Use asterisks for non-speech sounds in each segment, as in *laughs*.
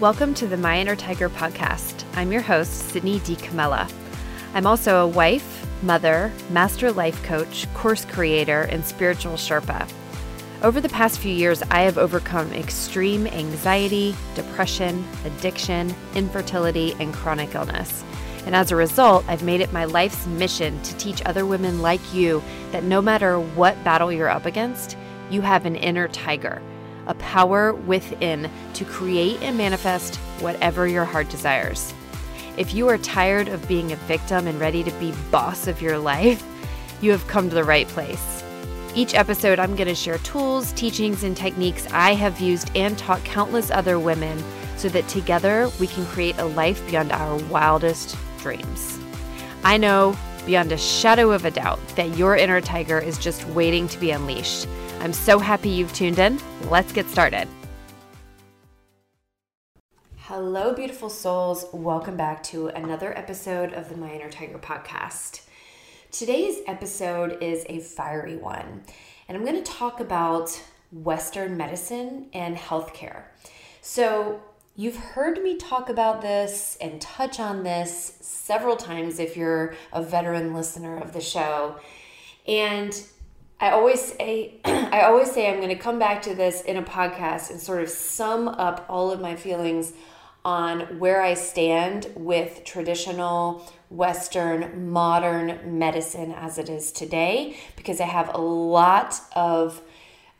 Welcome to the My Inner Tiger podcast. I'm your host, Sydney D. Camella. I'm also a wife, mother, master life coach, course creator, and spiritual Sherpa. Over the past few years, I have overcome extreme anxiety, depression, addiction, infertility, and chronic illness. And as a result, I've made it my life's mission to teach other women like you that no matter what battle you're up against, you have an inner tiger, a power within to create and manifest whatever your heart desires. If you are tired of being a victim and ready to be boss of your life, *laughs* you have come to the right place. Each episode, I'm going to share tools, teachings, and techniques I have used and taught countless other women so that together we can create a life beyond our wildest dreams. I know beyond a shadow of a doubt that your inner tiger is just waiting to be unleashed. I'm so happy you've tuned in. Let's get started. Hello, beautiful souls. Welcome back to another episode of the My Inner Tiger podcast. Today's episode is a fiery one, and I'm going to talk about Western medicine and healthcare. So, you've heard me talk about this and touch on this several times if you're a veteran listener of the show. And I always say *clears throat* I always say I'm going to come back to this in a podcast and sort of sum up all of my feelings on where I stand with traditional Western modern medicine as it is today because I have a lot of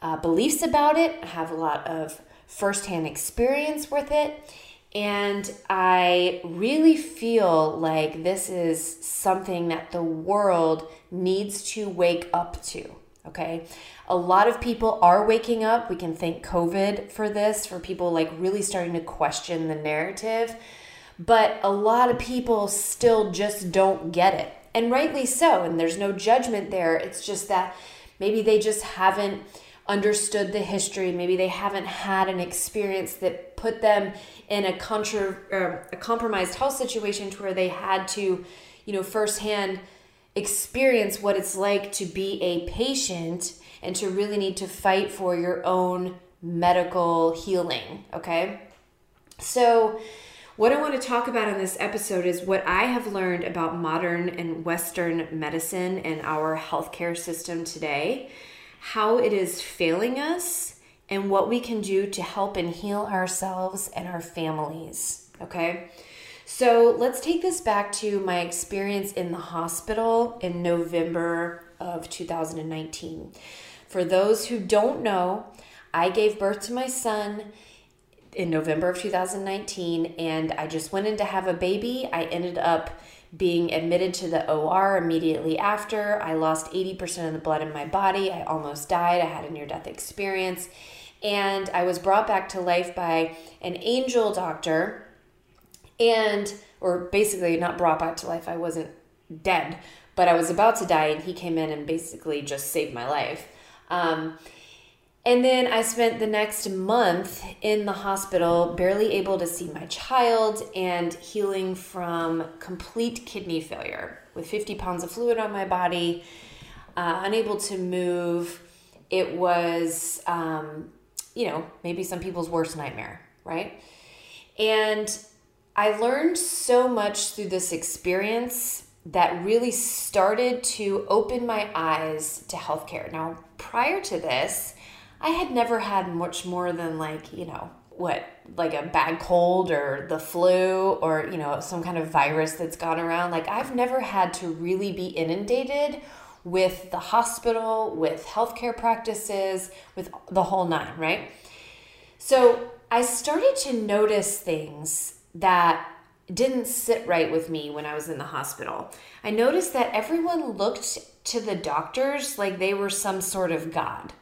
uh, beliefs about it, I have a lot of firsthand experience with it. And I really feel like this is something that the world needs to wake up to. Okay. A lot of people are waking up. We can thank COVID for this, for people like really starting to question the narrative but a lot of people still just don't get it. And rightly so. And there's no judgment there. It's just that maybe they just haven't understood the history. Maybe they haven't had an experience that put them in a, contra- er, a compromised health situation to where they had to, you know, firsthand experience what it's like to be a patient and to really need to fight for your own medical healing. Okay. So, what I want to talk about in this episode is what I have learned about modern and Western medicine and our healthcare system today, how it is failing us, and what we can do to help and heal ourselves and our families. Okay? So let's take this back to my experience in the hospital in November of 2019. For those who don't know, I gave birth to my son in November of 2019 and I just went in to have a baby. I ended up being admitted to the OR immediately after. I lost 80% of the blood in my body. I almost died. I had a near death experience. And I was brought back to life by an angel doctor and or basically not brought back to life. I wasn't dead, but I was about to die and he came in and basically just saved my life. Um, and then I spent the next month in the hospital, barely able to see my child and healing from complete kidney failure with 50 pounds of fluid on my body, uh, unable to move. It was, um, you know, maybe some people's worst nightmare, right? And I learned so much through this experience that really started to open my eyes to healthcare. Now, prior to this, I had never had much more than like, you know, what, like a bad cold or the flu or, you know, some kind of virus that's gone around. Like, I've never had to really be inundated with the hospital, with healthcare practices, with the whole nine, right? So I started to notice things that didn't sit right with me when I was in the hospital. I noticed that everyone looked to the doctors like they were some sort of god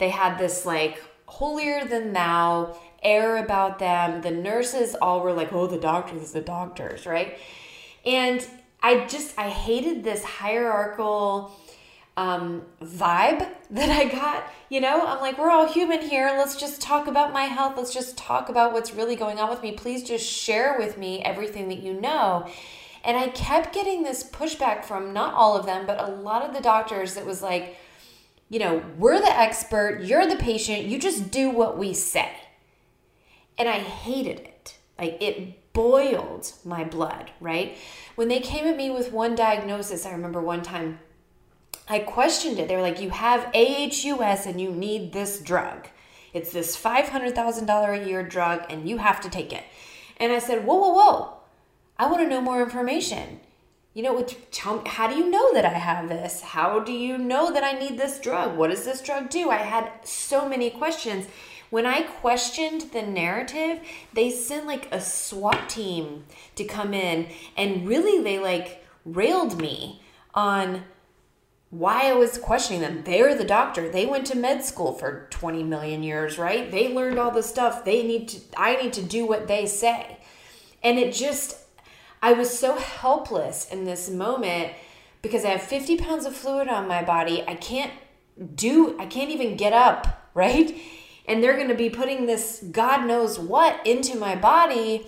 they had this like holier than thou air about them. The nurses all were like, oh, the doctors, the doctors, right? And I just, I hated this hierarchical um, vibe *laughs* that I got. You know, I'm like, we're all human here. Let's just talk about my health. Let's just talk about what's really going on with me. Please just share with me everything that you know. And I kept getting this pushback from not all of them, but a lot of the doctors that was like, you know, we're the expert, you're the patient, you just do what we say. And I hated it. Like it boiled my blood, right? When they came at me with one diagnosis, I remember one time I questioned it. They were like, You have AHUS and you need this drug. It's this $500,000 a year drug and you have to take it. And I said, Whoa, whoa, whoa. I want to know more information. You know, tell me, how do you know that I have this? How do you know that I need this drug? What does this drug do? I had so many questions. When I questioned the narrative, they sent like a SWAT team to come in and really they like railed me on why I was questioning them. They're the doctor. They went to med school for 20 million years, right? They learned all the stuff. They need to I need to do what they say. And it just I was so helpless in this moment because I have 50 pounds of fluid on my body. I can't do I can't even get up, *laughs* right? And they're going to be putting this God knows what into my body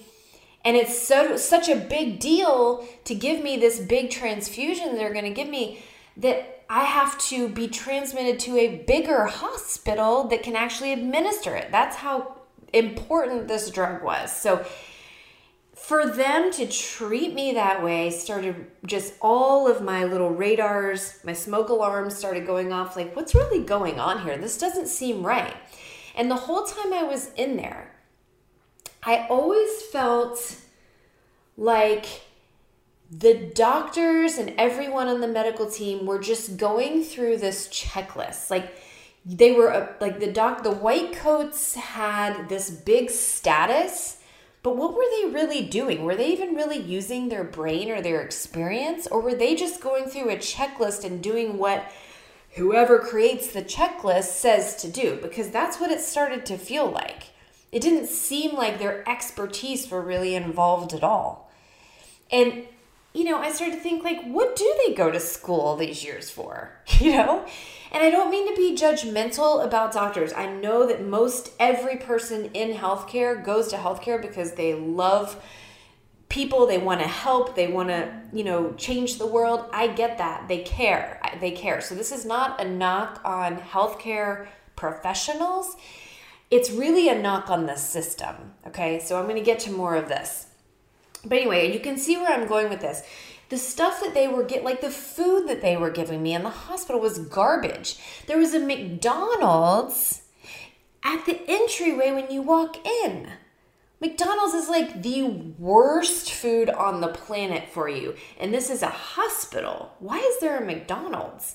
and it's so such a big deal to give me this big transfusion they're going to give me that I have to be transmitted to a bigger hospital that can actually administer it. That's how important this drug was. So for them to treat me that way started just all of my little radars, my smoke alarms started going off like what's really going on here? This doesn't seem right. And the whole time I was in there, I always felt like the doctors and everyone on the medical team were just going through this checklist. Like they were uh, like the doc the white coats had this big status but what were they really doing? Were they even really using their brain or their experience or were they just going through a checklist and doing what whoever creates the checklist says to do? Because that's what it started to feel like. It didn't seem like their expertise were really involved at all. And you know, I started to think like, what do they go to school all these years for? *laughs* You know? And I don't mean to be judgmental about doctors. I know that most every person in healthcare goes to healthcare because they love people, they want to help, they want to, you know, change the world. I get that. They care. They care. So this is not a knock on healthcare professionals. It's really a knock on the system. Okay? So I'm going to get to more of this. But anyway, you can see where I'm going with this. The stuff that they were get like the food that they were giving me in the hospital was garbage. There was a McDonald's at the entryway when you walk in. McDonald's is like the worst food on the planet for you. And this is a hospital. Why is there a McDonald's?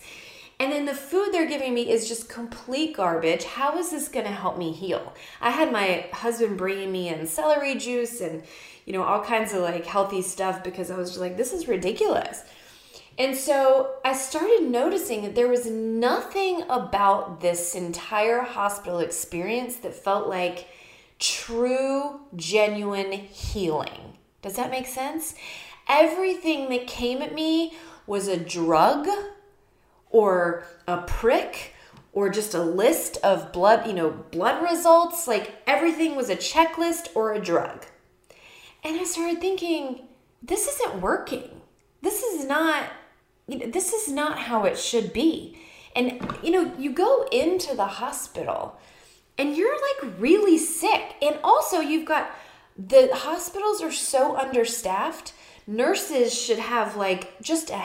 And then the food they're giving me is just complete garbage. How is this going to help me heal? I had my husband bringing me in celery juice and, you know, all kinds of like healthy stuff because I was just like, this is ridiculous. And so I started noticing that there was nothing about this entire hospital experience that felt like true, genuine healing. Does that make sense? Everything that came at me was a drug or a prick or just a list of blood, you know, blood results. Like everything was a checklist or a drug. And I started thinking, this isn't working. This is not, you know, this is not how it should be. And, you know, you go into the hospital and you're like really sick. And also, you've got the hospitals are so understaffed. Nurses should have like just a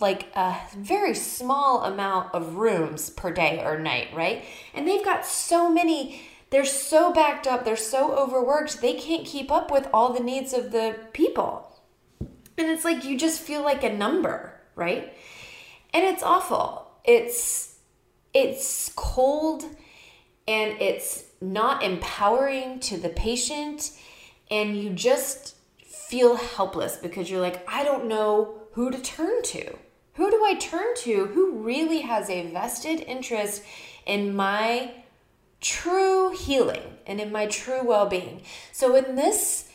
like a very small amount of rooms per day or night, right? And they've got so many, they're so backed up, they're so overworked, they can't keep up with all the needs of the people. And it's like you just feel like a number, right? And it's awful. It's it's cold and it's not empowering to the patient and you just feel helpless because you're like, I don't know who to turn to. Who do I turn to who really has a vested interest in my true healing and in my true well-being? So in this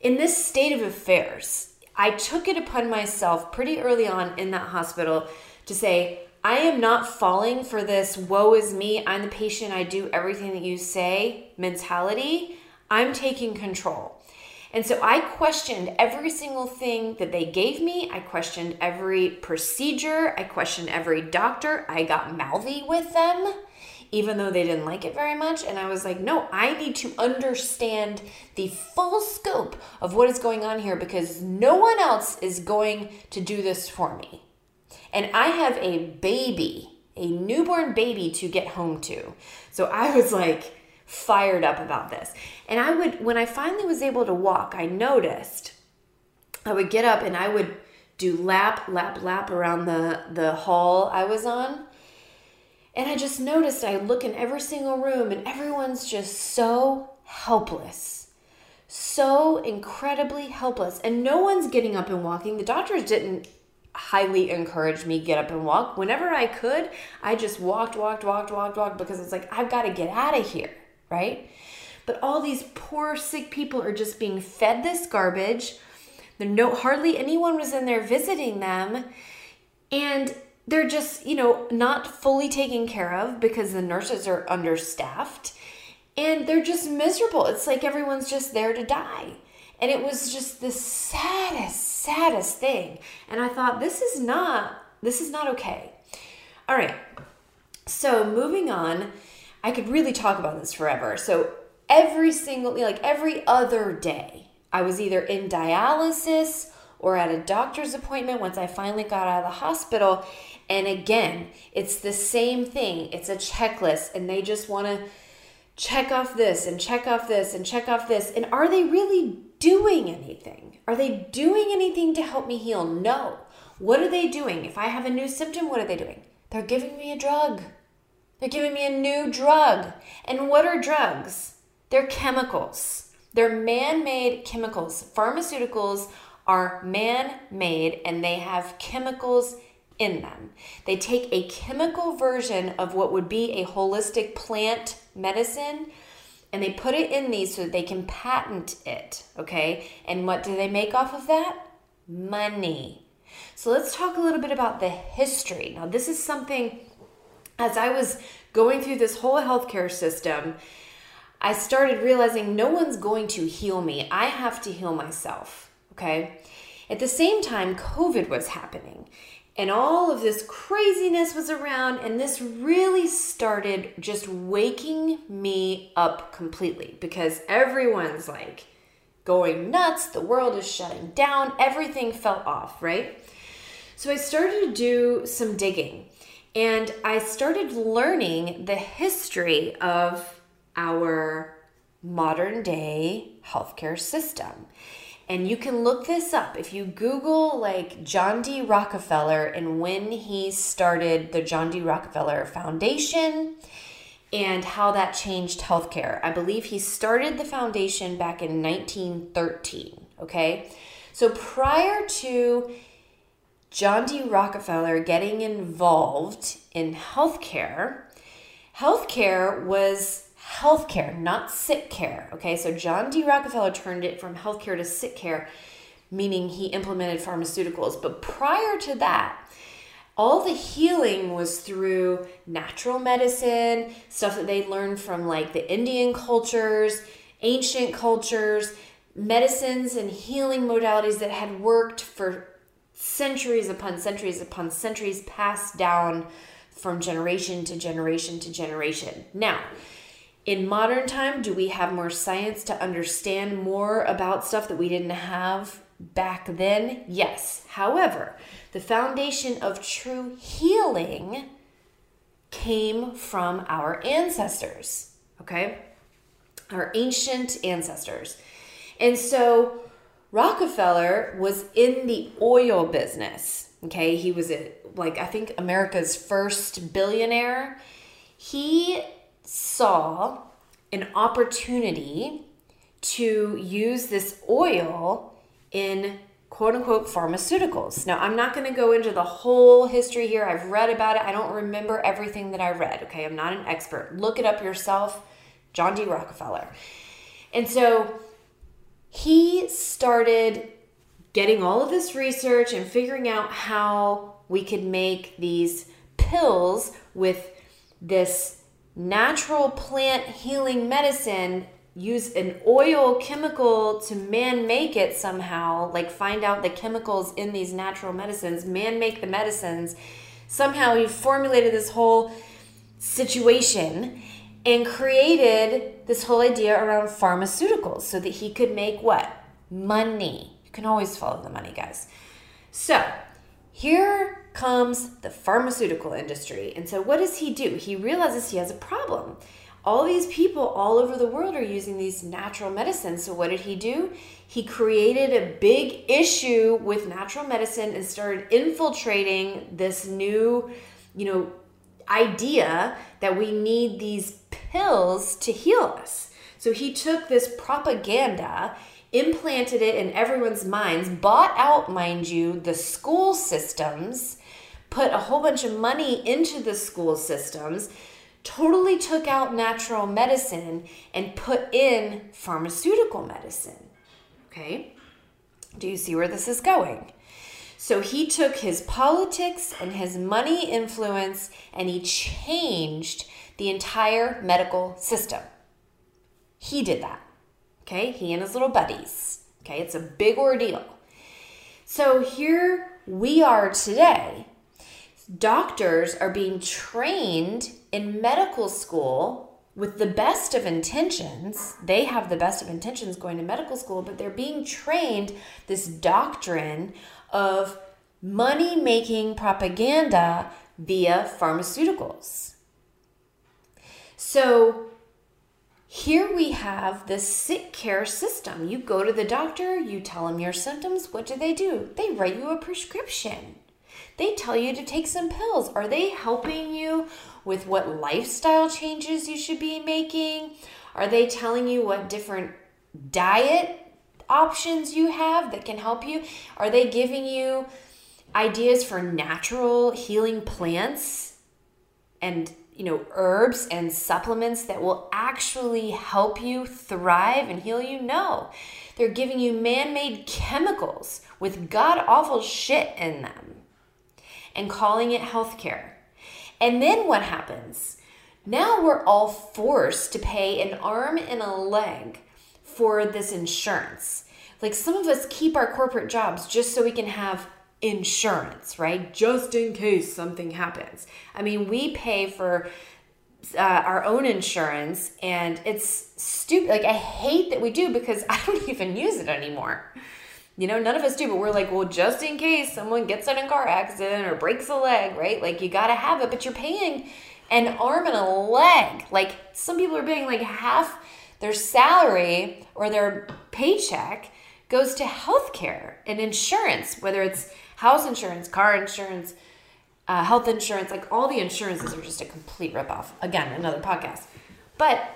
in this state of affairs, I took it upon myself pretty early on in that hospital to say, I am not falling for this woe is me, I'm the patient, I do everything that you say mentality. I'm taking control. And so I questioned every single thing that they gave me. I questioned every procedure. I questioned every doctor. I got mouthy with them. Even though they didn't like it very much. And I was like, no, I need to understand the full scope of what is going on here because no one else is going to do this for me. And I have a baby, a newborn baby to get home to. So I was like fired up about this. And I would, when I finally was able to walk, I noticed I would get up and I would do lap, lap, lap around the, the hall I was on. And I just noticed I look in every single room and everyone's just so helpless. So incredibly helpless. And no one's getting up and walking. The doctors didn't highly encourage me get up and walk. Whenever I could, I just walked, walked, walked, walked, walked because it's like I've got to get out of here, right? But all these poor sick people are just being fed this garbage there no hardly anyone was in there visiting them. And they're just, you know, not fully taken care of because the nurses are understaffed and they're just miserable. It's like everyone's just there to die. And it was just the saddest, saddest thing. And I thought, this is not, this is not okay. All right. So moving on, I could really talk about this forever. So every single, like every other day, I was either in dialysis or at a doctor's appointment once I finally got out of the hospital. And again, it's the same thing. It's a checklist, and they just want to check off this and check off this and check off this. And are they really doing anything? Are they doing anything to help me heal? No. What are they doing? If I have a new symptom, what are they doing? They're giving me a drug. They're giving me a new drug. And what are drugs? They're chemicals. They're man made chemicals. Pharmaceuticals are man made and they have chemicals in them. They take a chemical version of what would be a holistic plant medicine and they put it in these so that they can patent it, okay? And what do they make off of that? Money. So let's talk a little bit about the history. Now, this is something as I was going through this whole healthcare system, I started realizing no one's going to heal me. I have to heal myself. Okay. At the same time, COVID was happening and all of this craziness was around, and this really started just waking me up completely because everyone's like going nuts. The world is shutting down. Everything fell off, right? So I started to do some digging and I started learning the history of our modern day healthcare system. And you can look this up. If you Google like John D. Rockefeller and when he started the John D. Rockefeller Foundation and how that changed healthcare. I believe he started the foundation back in 1913. Okay. So prior to John D. Rockefeller getting involved in healthcare, healthcare was healthcare, not sick care. Okay, so John D. Rockefeller turned it from healthcare to sick care, meaning he implemented pharmaceuticals. But prior to that, all the healing was through natural medicine, stuff that they learned from like the Indian cultures, ancient cultures, medicines and healing modalities that had worked for centuries upon centuries upon centuries passed down from generation to generation to generation. Now, in modern time, do we have more science to understand more about stuff that we didn't have back then? Yes. However, the foundation of true healing came from our ancestors, okay? Our ancient ancestors. And so Rockefeller was in the oil business, okay? He was a, like I think America's first billionaire. He saw an opportunity to use this oil in quote unquote pharmaceuticals. Now, I'm not going to go into the whole history here. I've read about it. I don't remember everything that I read. Okay, I'm not an expert. Look it up yourself. John D. Rockefeller. And so he started getting all of this research and figuring out how we could make these pills with this natural plant healing medicine use an oil chemical to man make it somehow, like find out the chemicals in these natural medicines, man make the medicines. Somehow he formulated this whole situation and created this whole idea around pharmaceuticals so that he could make what? Money. You can always follow the money, guys. So, here comes the pharmaceutical industry. And so, what does he do? He realizes he has a problem. All these people all over the world are using these natural medicines. So, what did he do? He created a big issue with natural medicine and started infiltrating this new, you know, idea that we need these pills to heal us. So, he took this propaganda implanted it in everyone's minds, bought out, mind you, the school systems, put a whole bunch of money into the school systems, totally took out natural medicine and put in pharmaceutical medicine. Okay? Do you see where this is going? So he took his politics and his money influence and he changed the entire medical system. He did that. Okay, he and his little buddies. Okay, it's a big ordeal. So here we are today. Doctors are being trained in medical school with the best of intentions. They have the best of intentions going to medical school, but they're being trained this doctrine of money making propaganda via pharmaceuticals. So here we have the sick care system. You go to the doctor, you tell them your symptoms. What do they do? They write you a prescription. They tell you to take some pills. Are they helping you with what lifestyle changes you should be making? Are they telling you what different diet options you have that can help you? Are they giving you ideas for natural healing plants and you know, herbs and supplements that will actually help you thrive and heal you? No. They're giving you man made chemicals with god awful shit in them and calling it healthcare. And then what happens? Now we're all forced to pay an arm and a leg for this insurance. Like some of us keep our corporate jobs just so we can have insurance, right? Just in case something happens. I mean, we pay for uh, our own insurance and it's stupid. Like, I hate that we do because *laughs* I don't even use it anymore. You know, none of us do, but we're like, well, just in case someone gets in a car accident or breaks a leg, right? Like, you got to have it, but you're paying an arm and a leg. Like, some people are paying like half their salary or their paycheck goes to healthcare and insurance, whether it's house insurance, car insurance, uh, health insurance, like all the insurances are just a complete ripoff. Again, another podcast. But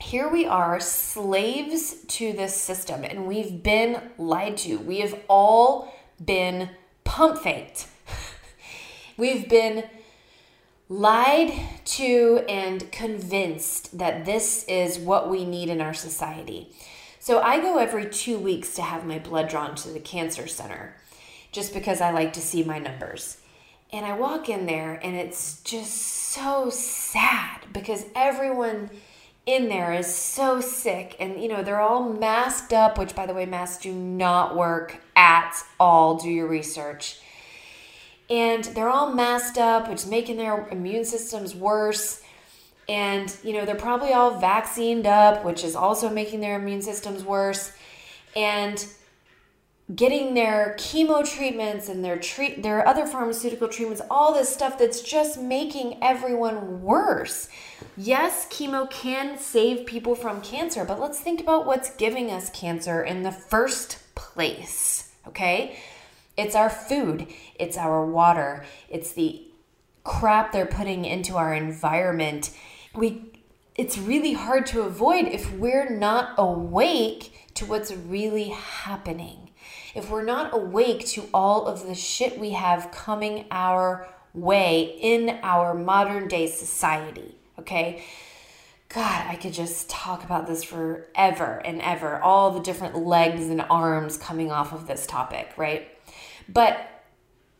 here we are, slaves to this system, and we've been lied to. We have all been pump faked. *laughs* we've been lied to and convinced that this is what we need in our society. So I go every two weeks to have my blood drawn to the cancer center just because I like to see my numbers. And I walk in there and it's just so sad because everyone in there is so sick and you know they're all masked up which by the way masks do not work at all. Do your research. And they're all masked up which is making their immune systems worse. And you know they're probably all vaccinated up which is also making their immune systems worse. And getting their chemo treatments and their treat their other pharmaceutical treatments all this stuff that's just making everyone worse. Yes chemo can save people from cancer but let's think about what's giving us cancer in the first place okay? It's our food it's our water it's the crap they're putting into our environment. We it's really hard to avoid if we're not awake to what's really happening if we're not awake to all of the shit we have coming our way in our modern day society, okay? God, I could just talk about this forever and ever, all the different legs and arms coming off of this topic, right? But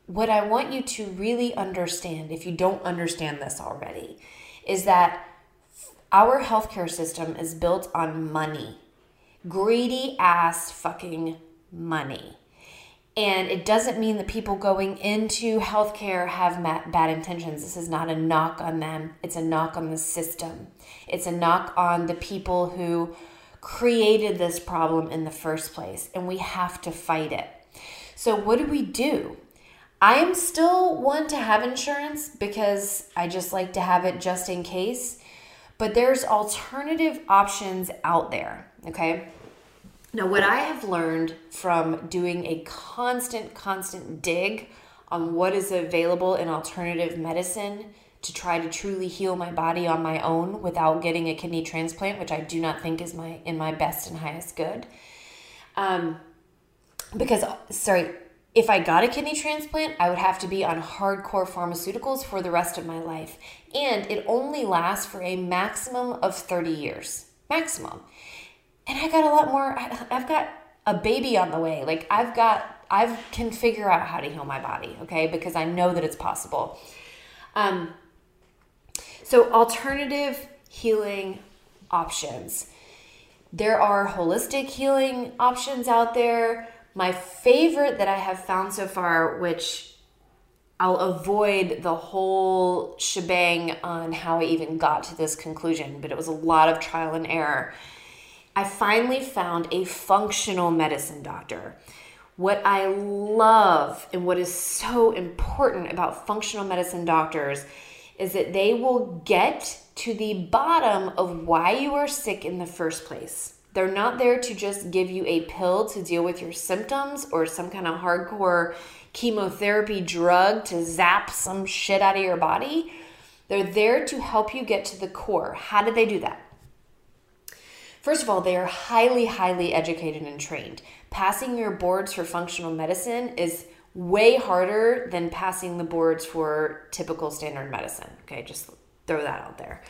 what I want you to really understand, if you don't understand this already, is that our healthcare system is built on money. Greedy ass fucking money. And it doesn't mean that people going into healthcare have bad intentions. This is not a knock on them, it's a knock on the system. It's a knock on the people who created this problem in the first place, and we have to fight it. So, what do we do? I am still one to have insurance because I just like to have it just in case, but there's alternative options out there, okay? Now, what I have learned from doing a constant, constant dig on what is available in alternative medicine to try to truly heal my body on my own without getting a kidney transplant, which I do not think is my in my best and highest good. Um, because sorry, if I got a kidney transplant, I would have to be on hardcore pharmaceuticals for the rest of my life, and it only lasts for a maximum of thirty years, maximum and I got a lot more. I've got a baby on the way. Like I've got, I can figure out how to heal my body. Okay, because I know that it's possible. Um. So alternative healing options. There are holistic healing options out there. My favorite that I have found so far, which I'll avoid the whole shebang on how I even got to this conclusion, but it was a lot of trial and error I finally found a functional medicine doctor. What I love and what is so important about functional medicine doctors is that they will get to the bottom of why you are sick in the first place. They're not there to just give you a pill to deal with your symptoms or some kind of hardcore chemotherapy drug to zap some shit out of your body. They're there to help you get to the core. How do they do that? First of all, they are highly, highly educated and trained. Passing your boards for functional medicine is way harder than passing the boards for typical standard medicine. Okay, just throw that out there.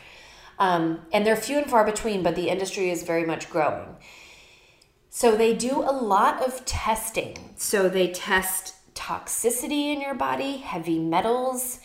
Um, and they're few and far between, but the industry is very much growing. So they do a lot of testing. So they test toxicity in your body, heavy metals,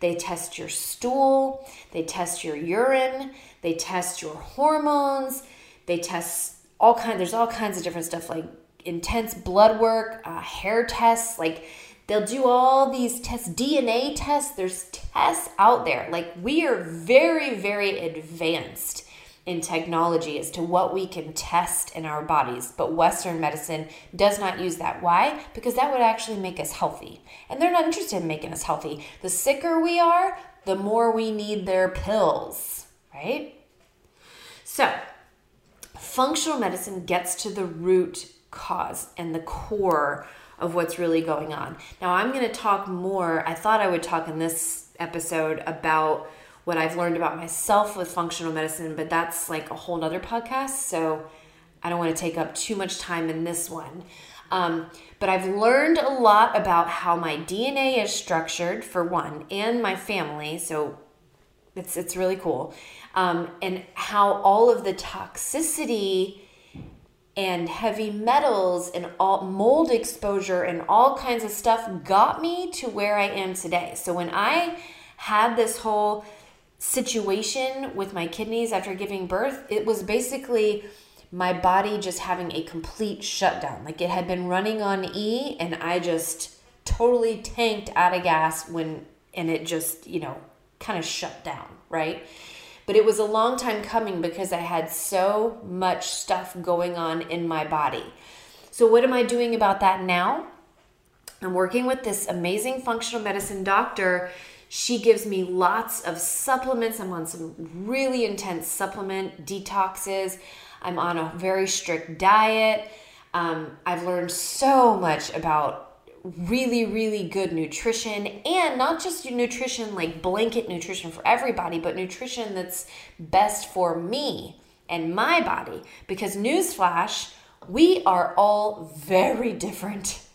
they test your stool, they test your urine, they test your hormones, they test all kind. There's all kinds of different stuff like intense blood work, uh, hair tests. Like they'll do all these tests, DNA tests. There's tests out there. Like we are very, very advanced in technology as to what we can test in our bodies. But Western medicine does not use that. Why? Because that would actually make us healthy. And they're not interested in making us healthy. The sicker we are, the more we need their pills, right? So, functional medicine gets to the root cause and the core of what's really going on. Now, I'm going to talk more. I thought I would talk in this episode about what I've learned about myself with functional medicine, but that's like a whole nother podcast. So I don't want to take up too much time in this one. Um, but I've learned a lot about how my DNA is structured, for one, and my family. So it's it's really cool um, and how all of the toxicity and heavy metals and all mold exposure and all kinds of stuff got me to where I am today. So when I had this whole situation with my kidneys after giving birth, it was basically my body just having a complete shutdown. Like it had been running on E and I just totally tanked out of gas when and it just, you know, kind of shut down, right? But it was a long time coming because I had so much stuff going on in my body. So, what am I doing about that now? I'm working with this amazing functional medicine doctor. She gives me lots of supplements. I'm on some really intense supplement detoxes. I'm on a very strict diet. Um, I've learned so much about really, really good nutrition and not just nutrition like blanket nutrition for everybody, but nutrition that's best for me and my body. Because, newsflash, we are all very different. *laughs*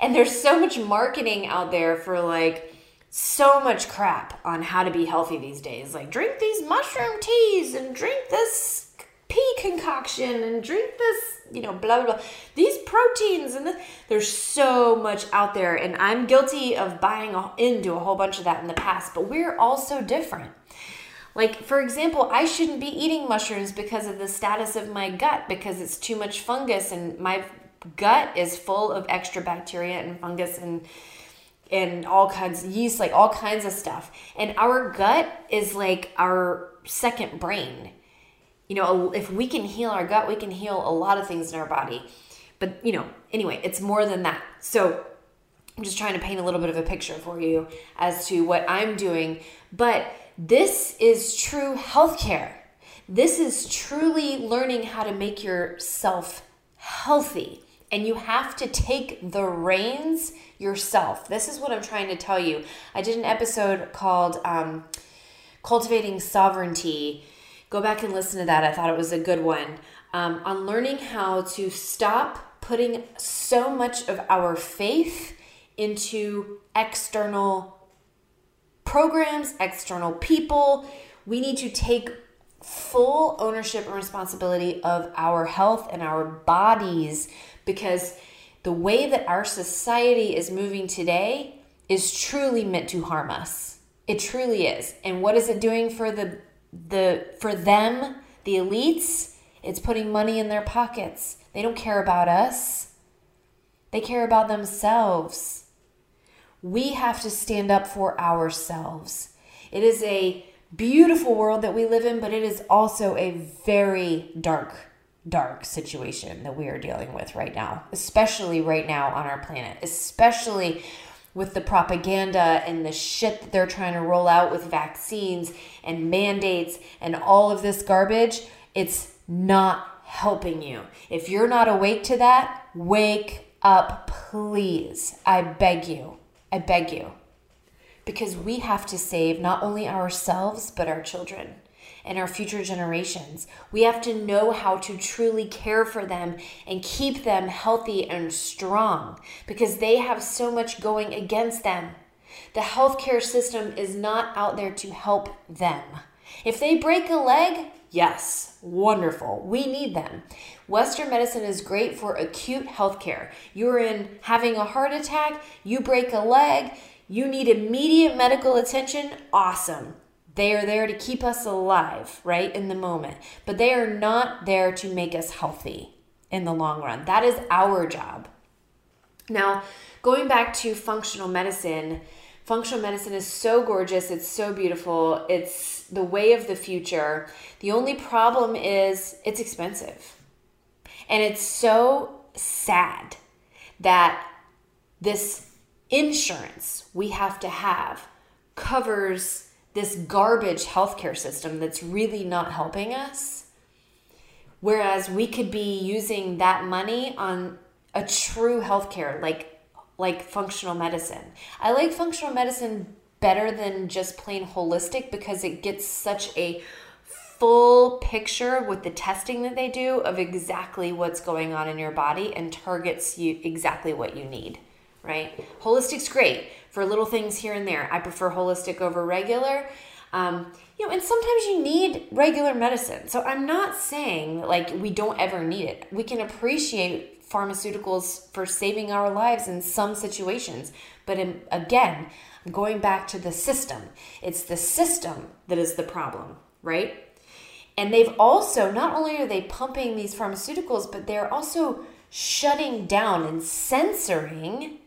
And there's so much marketing out there for like, so much crap on how to be healthy these days. Like, drink these mushroom teas and drink this pea concoction and drink this, you know, blah, blah, blah. These proteins and this, there's so much out there. And I'm guilty of buying into a whole bunch of that in the past, but we're all so different. Like, for example, I shouldn't be eating mushrooms because of the status of my gut because it's too much fungus and my gut is full of extra bacteria and fungus and and all kinds of yeast, like all kinds of stuff. And our gut is like our second brain. You know, if we can heal our gut, we can heal a lot of things in our body. But, you know, anyway, it's more than that. So I'm just trying to paint a little bit of a picture for you as to what I'm doing. But this is true healthcare. This is truly learning how to make yourself healthy. And you have to take the reins yourself. This is what I'm trying to tell you. I did an episode called um, Cultivating Sovereignty. Go back and listen to that. I thought it was a good one. Um, on learning how to stop putting so much of our faith into external programs, external people. We need to take full ownership and responsibility of our health and our bodies because the way that our society is moving today is truly meant to harm us. It truly is. And what is it doing for the the for them, the elites? It's putting money in their pockets. They don't care about us. They care about themselves. We have to stand up for ourselves. It is a beautiful world that we live in, but it is also a very dark, dark situation that we are dealing with right now, especially right now on our planet, especially with the propaganda and the shit that they're trying to roll out with vaccines and mandates and all of this garbage. It's not helping you. If you're not awake to that, wake up, please. I beg you. I beg you because we have to save not only ourselves, but our children and our future generations. We have to know how to truly care for them and keep them healthy and strong because they have so much going against them. The healthcare system is not out there to help them. If they break a leg, yes, wonderful. We need them. Western medicine is great for acute healthcare. You're in having a heart attack, you break a leg, you need immediate medical attention? Awesome. They are there to keep us alive, right, in the moment. But they are not there to make us healthy in the long run. That is our job. Now, going back to functional medicine, functional medicine is so gorgeous, it's so beautiful, it's the way of the future. The only problem is it's expensive. And it's so sad that this insurance we have to have covers this garbage healthcare system that's really not helping us. Whereas we could be using that money on a true healthcare, like like functional medicine. I like functional medicine better than just plain holistic because it gets such a full picture with the testing that they do of exactly what's going on in your body and targets you exactly what you need right? Holistic's great for little things here and there. I prefer holistic over regular. Um, you know, and sometimes you need regular medicine. So I'm not saying like we don't ever need it. We can appreciate pharmaceuticals for saving our lives in some situations. But in, again, going back to the system. It's the system that is the problem, right? And they've also, not only are they pumping these pharmaceuticals, but they're also shutting down and censoring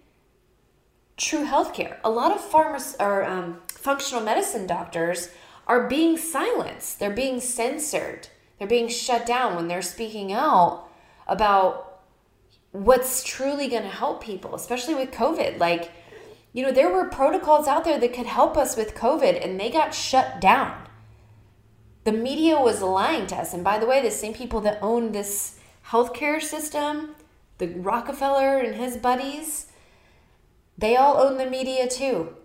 true healthcare. A lot of pharmac- or um, functional medicine doctors are being silenced. They're being censored. They're being shut down when they're speaking out about what's truly going to help people, especially with COVID. Like, you know, there were protocols out there that could help us with COVID and they got shut down. The media was lying to us. And by the way, the same people that own this healthcare system, the Rockefeller and his buddies, they all own the media too.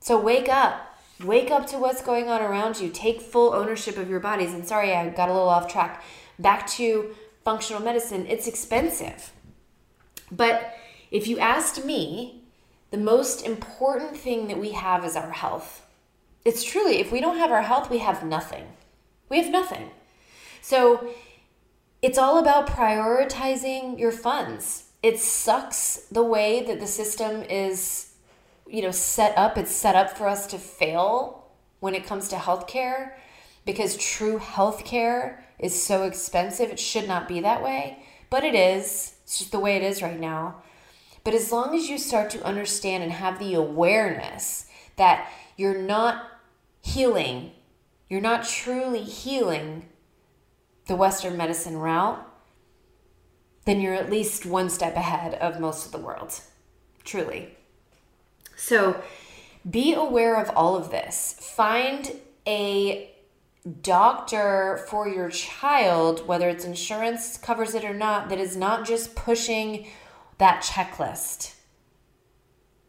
So wake up. Wake up to what's going on around you. Take full ownership of your bodies. And sorry, I got a little off track. Back to functional medicine, it's expensive. But if you asked me, the most important thing that we have is our health. It's truly, if we don't have our health, we have nothing. We have nothing. So it's all about prioritizing your funds it sucks the way that the system is you know set up it's set up for us to fail when it comes to healthcare because true healthcare is so expensive it should not be that way but it is. It's just the way it is right now. But as long as you start to understand and have the awareness that you're not healing, you're not truly healing the Western medicine route, then you're at least one step ahead of most of the world. Truly. So be aware of all of this. Find a doctor for your child, whether it's insurance covers it or not, that is not just pushing that checklist.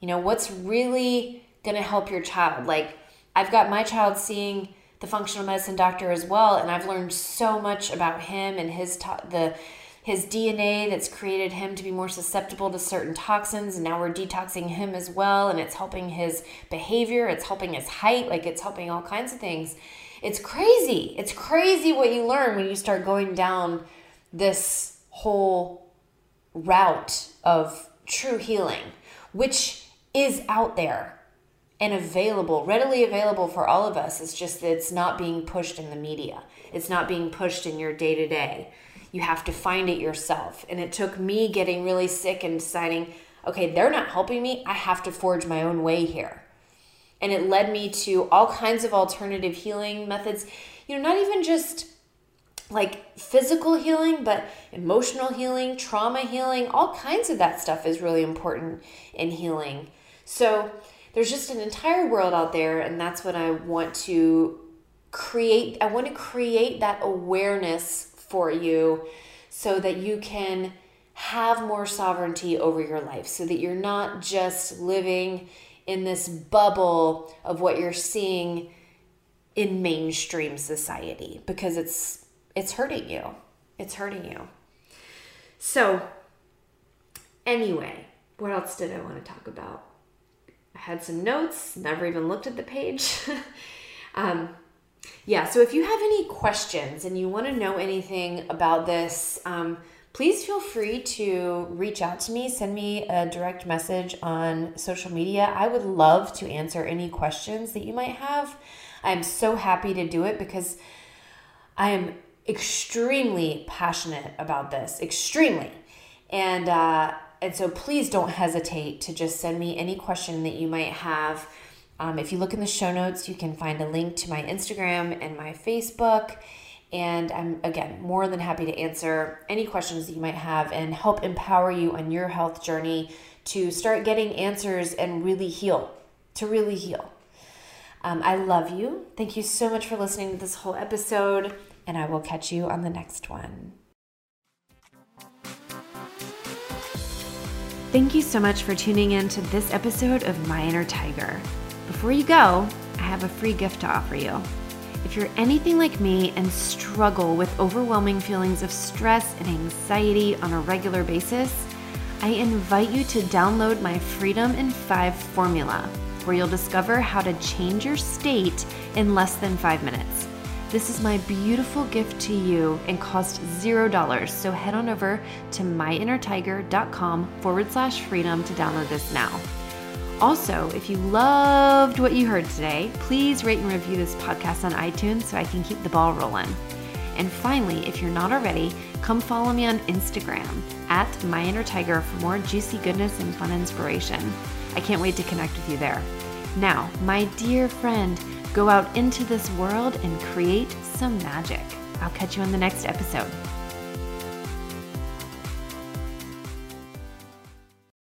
You know, what's really going to help your child? Like, I've got my child seeing the functional medicine doctor as well, and I've learned so much about him and his the his DNA that's created him to be more susceptible to certain toxins. And now we're detoxing him as well. And it's helping his behavior, it's helping his height, like it's helping all kinds of things. It's crazy. It's crazy what you learn when you start going down this whole route of true healing, which is out there and available, readily available for all of us. It's just that it's not being pushed in the media, it's not being pushed in your day to day. You have to find it yourself. And it took me getting really sick and deciding, okay, they're not helping me. I have to forge my own way here. And it led me to all kinds of alternative healing methods. You know, not even just like physical healing, but emotional healing, trauma healing, all kinds of that stuff is really important in healing. So there's just an entire world out there, and that's what I want to create. I want to create that awareness for you so that you can have more sovereignty over your life so that you're not just living in this bubble of what you're seeing in mainstream society because it's it's hurting you. It's hurting you. So anyway, what else did I want to talk about? I had some notes, never even looked at the page. *laughs* um, yeah, so if you have any questions and you want to know anything about this, um, please feel free to reach out to me. Send me a direct message on social media. I would love to answer any questions that you might have. I'm so happy to do it because I am extremely passionate about this, extremely. And, uh, and so please don't hesitate to just send me any question that you might have. Um, if you look in the show notes, you can find a link to my Instagram and my Facebook. And I'm, again, more than happy to answer any questions that you might have and help empower you on your health journey to start getting answers and really heal, to really heal. Um, I love you. Thank you so much for listening to this whole episode, and I will catch you on the next one. Thank you so much for tuning in to this episode of My Inner Tiger. Before you go, I have a free gift to offer you. If you're anything like me and struggle with overwhelming feelings of stress and anxiety on a regular basis, I invite you to download my Freedom in 5 formula, where you'll discover how to change your state in less than five minutes. This is my beautiful gift to you and cost zero dollars. So head on over to myinnertiger.com forward slash freedom to download this now. Also, if you loved what you heard today, please rate and review this podcast on iTunes so I can keep the ball rolling. And finally, if you're not already, come follow me on Instagram at My Inner Tiger for more juicy goodness and fun inspiration. I can't wait to connect with you there. Now, my dear friend, go out into this world and create some magic. I'll catch you in the next episode.